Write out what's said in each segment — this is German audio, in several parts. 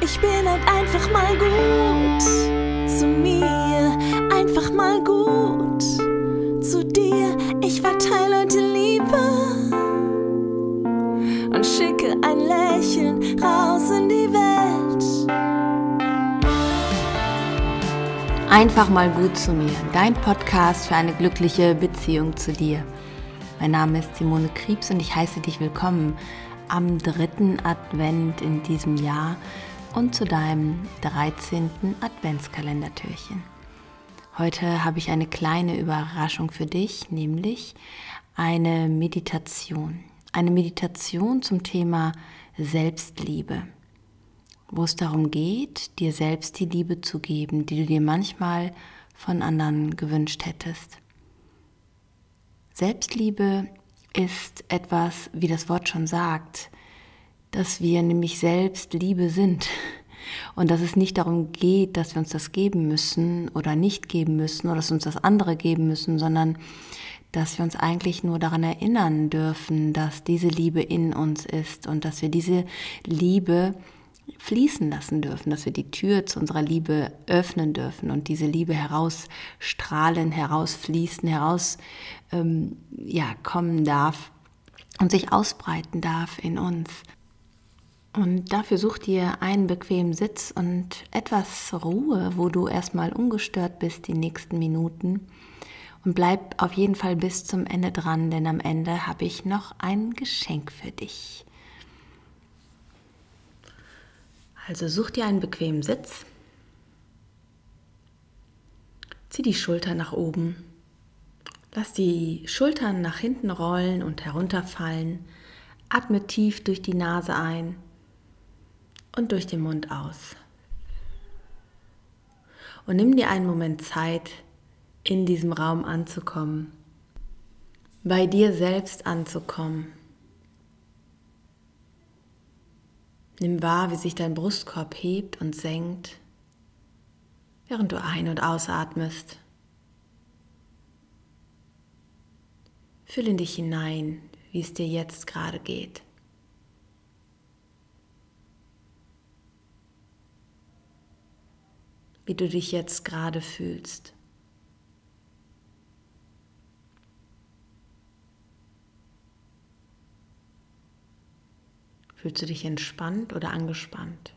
Ich bin halt einfach mal gut zu mir, einfach mal gut zu dir. Ich verteile heute Liebe und schicke ein Lächeln raus in die Welt. Einfach mal gut zu mir, dein Podcast für eine glückliche Beziehung zu dir. Mein Name ist Simone Kriebs und ich heiße dich willkommen am dritten Advent in diesem Jahr und zu deinem 13. Adventskalendertürchen. Heute habe ich eine kleine Überraschung für dich, nämlich eine Meditation. Eine Meditation zum Thema Selbstliebe, wo es darum geht, dir selbst die Liebe zu geben, die du dir manchmal von anderen gewünscht hättest. Selbstliebe ist etwas, wie das Wort schon sagt, dass wir nämlich selbst Liebe sind und dass es nicht darum geht, dass wir uns das geben müssen oder nicht geben müssen oder dass uns das andere geben müssen, sondern dass wir uns eigentlich nur daran erinnern dürfen, dass diese Liebe in uns ist und dass wir diese Liebe fließen lassen dürfen, dass wir die Tür zu unserer Liebe öffnen dürfen und diese Liebe herausstrahlen, herausfließen, heraus ähm, ja, kommen darf und sich ausbreiten darf in uns. Und dafür such dir einen bequemen Sitz und etwas Ruhe, wo du erstmal ungestört bist die nächsten Minuten. Und bleib auf jeden Fall bis zum Ende dran, denn am Ende habe ich noch ein Geschenk für dich. Also such dir einen bequemen Sitz. Zieh die Schultern nach oben. Lass die Schultern nach hinten rollen und herunterfallen. Atme tief durch die Nase ein und durch den Mund aus. Und nimm dir einen Moment Zeit, in diesem Raum anzukommen, bei dir selbst anzukommen. Nimm wahr, wie sich dein Brustkorb hebt und senkt, während du ein- und ausatmest. Fühl dich hinein, wie es dir jetzt gerade geht. Wie du dich jetzt gerade fühlst. Fühlst du dich entspannt oder angespannt?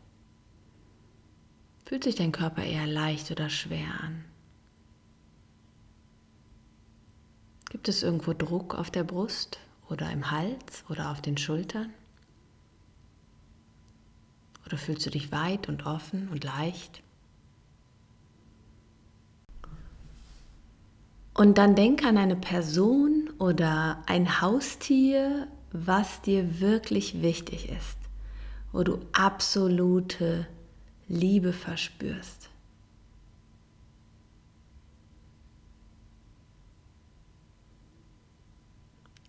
Fühlt sich dein Körper eher leicht oder schwer an? Gibt es irgendwo Druck auf der Brust oder im Hals oder auf den Schultern? Oder fühlst du dich weit und offen und leicht? Und dann denk an eine Person oder ein Haustier, was dir wirklich wichtig ist, wo du absolute Liebe verspürst.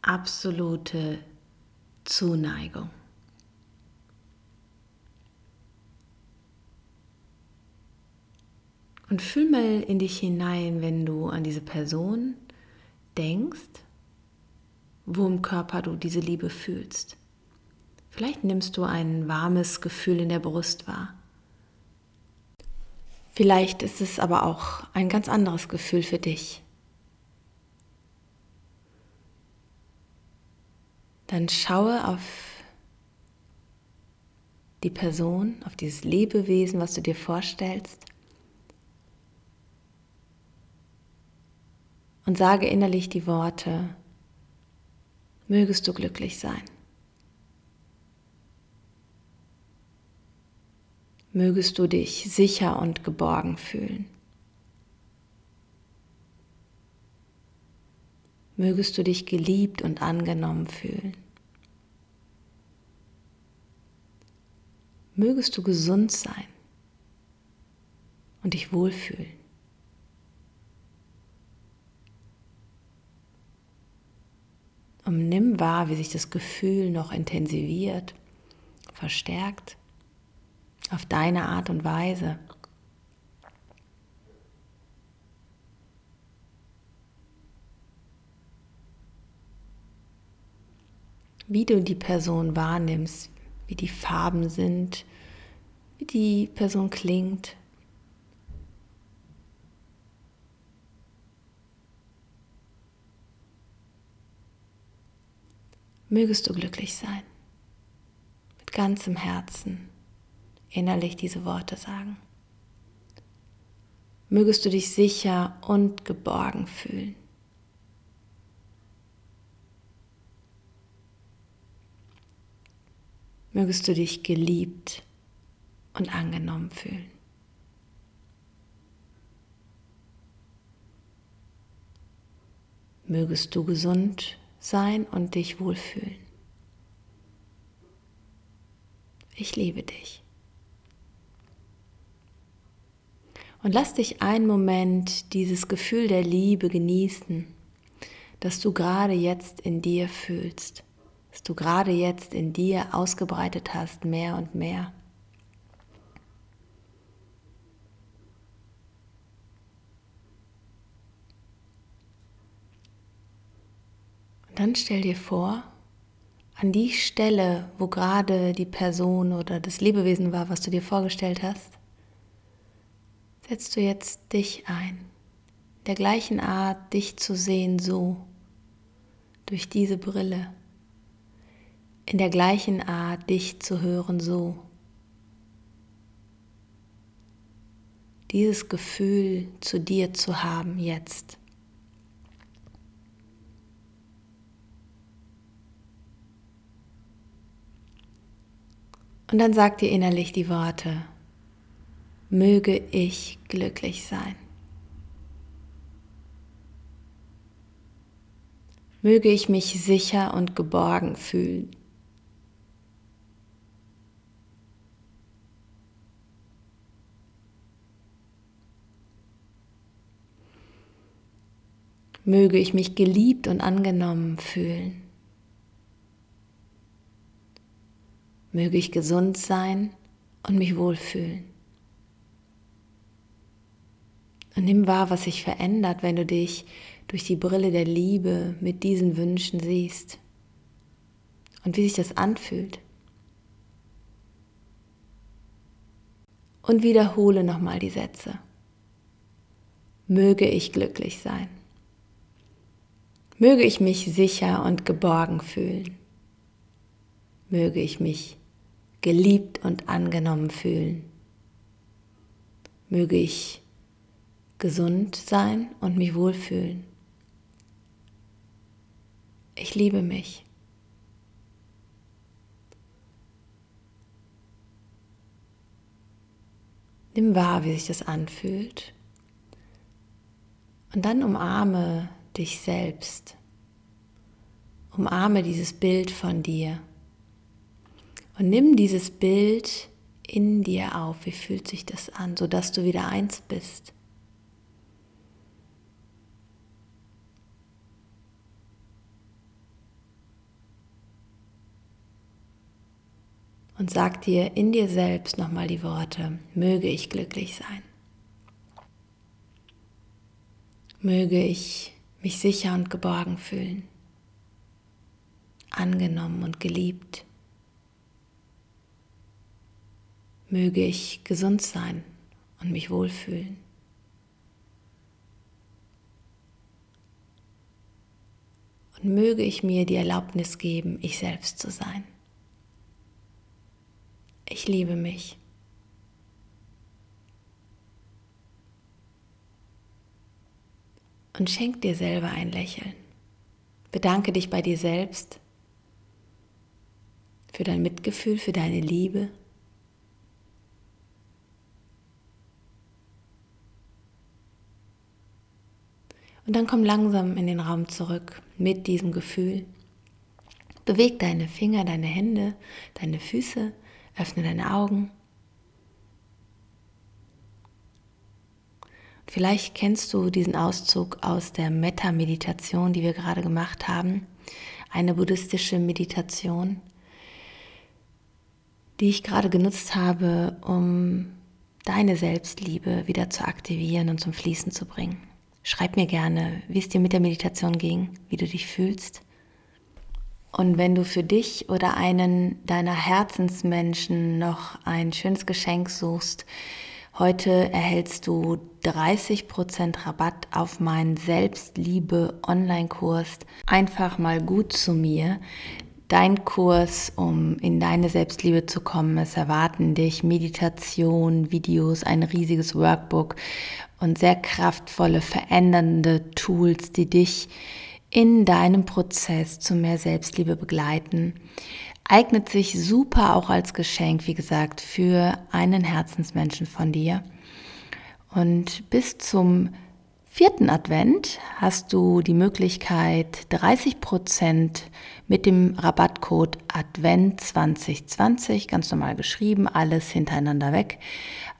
Absolute Zuneigung. Und fühl mal in dich hinein, wenn du an diese Person denkst, wo im Körper du diese Liebe fühlst. Vielleicht nimmst du ein warmes Gefühl in der Brust wahr. Vielleicht ist es aber auch ein ganz anderes Gefühl für dich. Dann schaue auf die Person, auf dieses Lebewesen, was du dir vorstellst und sage innerlich die Worte, mögest du glücklich sein. Mögest du dich sicher und geborgen fühlen. Mögest du dich geliebt und angenommen fühlen. Mögest du gesund sein und dich wohlfühlen. Und nimm wahr, wie sich das Gefühl noch intensiviert, verstärkt, auf deine Art und Weise. Wie du die Person wahrnimmst, wie die Farben sind, wie die Person klingt. Mögest du glücklich sein, mit ganzem Herzen innerlich diese Worte sagen. Mögest du dich sicher und geborgen fühlen. Mögest du dich geliebt und angenommen fühlen. Mögest du gesund sein und dich wohlfühlen. Ich liebe dich. Und lass dich einen Moment dieses Gefühl der Liebe genießen, das du gerade jetzt in dir fühlst, das du gerade jetzt in dir ausgebreitet hast, mehr und mehr. Dann stell dir vor, an die Stelle, wo gerade die Person oder das Lebewesen war, was du dir vorgestellt hast, setzt du jetzt dich ein, der gleichen Art, dich zu sehen, so, durch diese Brille, in der gleichen Art, dich zu hören, so. Dieses Gefühl zu dir zu haben jetzt. Und dann sag dir innerlich die Worte, möge ich glücklich sein. Möge ich mich sicher und geborgen fühlen. Möge ich mich geliebt und angenommen fühlen. Möge ich gesund sein und mich wohlfühlen. Und nimm wahr, was sich verändert, wenn du dich durch die Brille der Liebe mit diesen Wünschen siehst. Und wie sich das anfühlt. Und wiederhole nochmal die Sätze. Möge ich glücklich sein. Möge ich mich sicher und geborgen fühlen. Möge ich mich geliebt und angenommen fühlen. Möge ich gesund sein und mich wohlfühlen. Ich liebe mich. Nimm wahr, wie sich das anfühlt. Und dann umarme dich selbst. Umarme dieses Bild von dir. Und nimm dieses Bild in dir auf. Wie fühlt sich das an, sodass du wieder eins bist und sag dir in dir selbst nochmal die Worte, möge ich glücklich sein. Möge ich mich sicher und geborgen fühlen, angenommen und geliebt. Möge ich gesund sein und mich wohlfühlen. Und möge ich mir die Erlaubnis geben, ich selbst zu sein. Ich liebe mich. Und schenk dir selber ein Lächeln. Bedanke dich bei dir selbst für dein Mitgefühl, für deine Liebe. Und dann komm langsam in den Raum zurück mit diesem Gefühl. Beweg deine Finger, deine Hände, deine Füße Öffne deine Augen. Vielleicht kennst du diesen Auszug aus der Metta-Meditation, die wir gerade gemacht haben. Eine buddhistische Meditation, die ich gerade genutzt habe, um deine Selbstliebe wieder zu aktivieren und zum Fließen zu bringen. Schreib mir gerne, wie es dir mit der Meditation ging, wie du dich fühlst. Und wenn du für dich oder einen deiner Herzensmenschen noch ein schönes Geschenk suchst, heute erhältst du 30% Rabatt auf meinen Selbstliebe Online-Kurs. Einfach mal gut zu mir. Dein Kurs, um in deine Selbstliebe zu kommen. Es erwarten dich Meditation, Videos, ein riesiges Workbook und sehr kraftvolle, verändernde Tools, die dich in deinem Prozess zu mehr Selbstliebe begleiten. Eignet sich super auch als Geschenk, wie gesagt, für einen Herzensmenschen von dir. Und bis zum vierten Advent hast du die Möglichkeit, 30 Prozent mit dem Rabattcode Advent 2020, ganz normal geschrieben, alles hintereinander weg,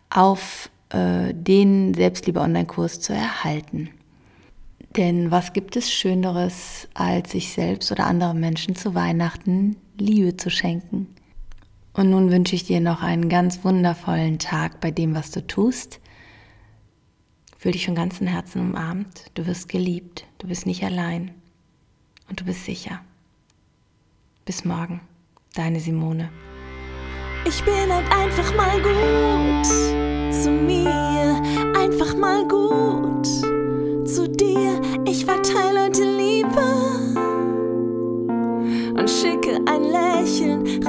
auf äh, den Selbstliebe-Online-Kurs zu erhalten. Denn was gibt es Schöneres, als sich selbst oder anderen Menschen zu Weihnachten Liebe zu schenken? Und nun wünsche ich dir noch einen ganz wundervollen Tag bei dem, was du tust. Fühl dich von ganzem Herzen umarmt. Du wirst geliebt. Du bist nicht allein. Und du bist sicher. Bis morgen. Deine Simone. Ich bin halt einfach mal gut zu mir. Einfach mal gut zu dir. Ich verteile heute Liebe und schicke ein Lächeln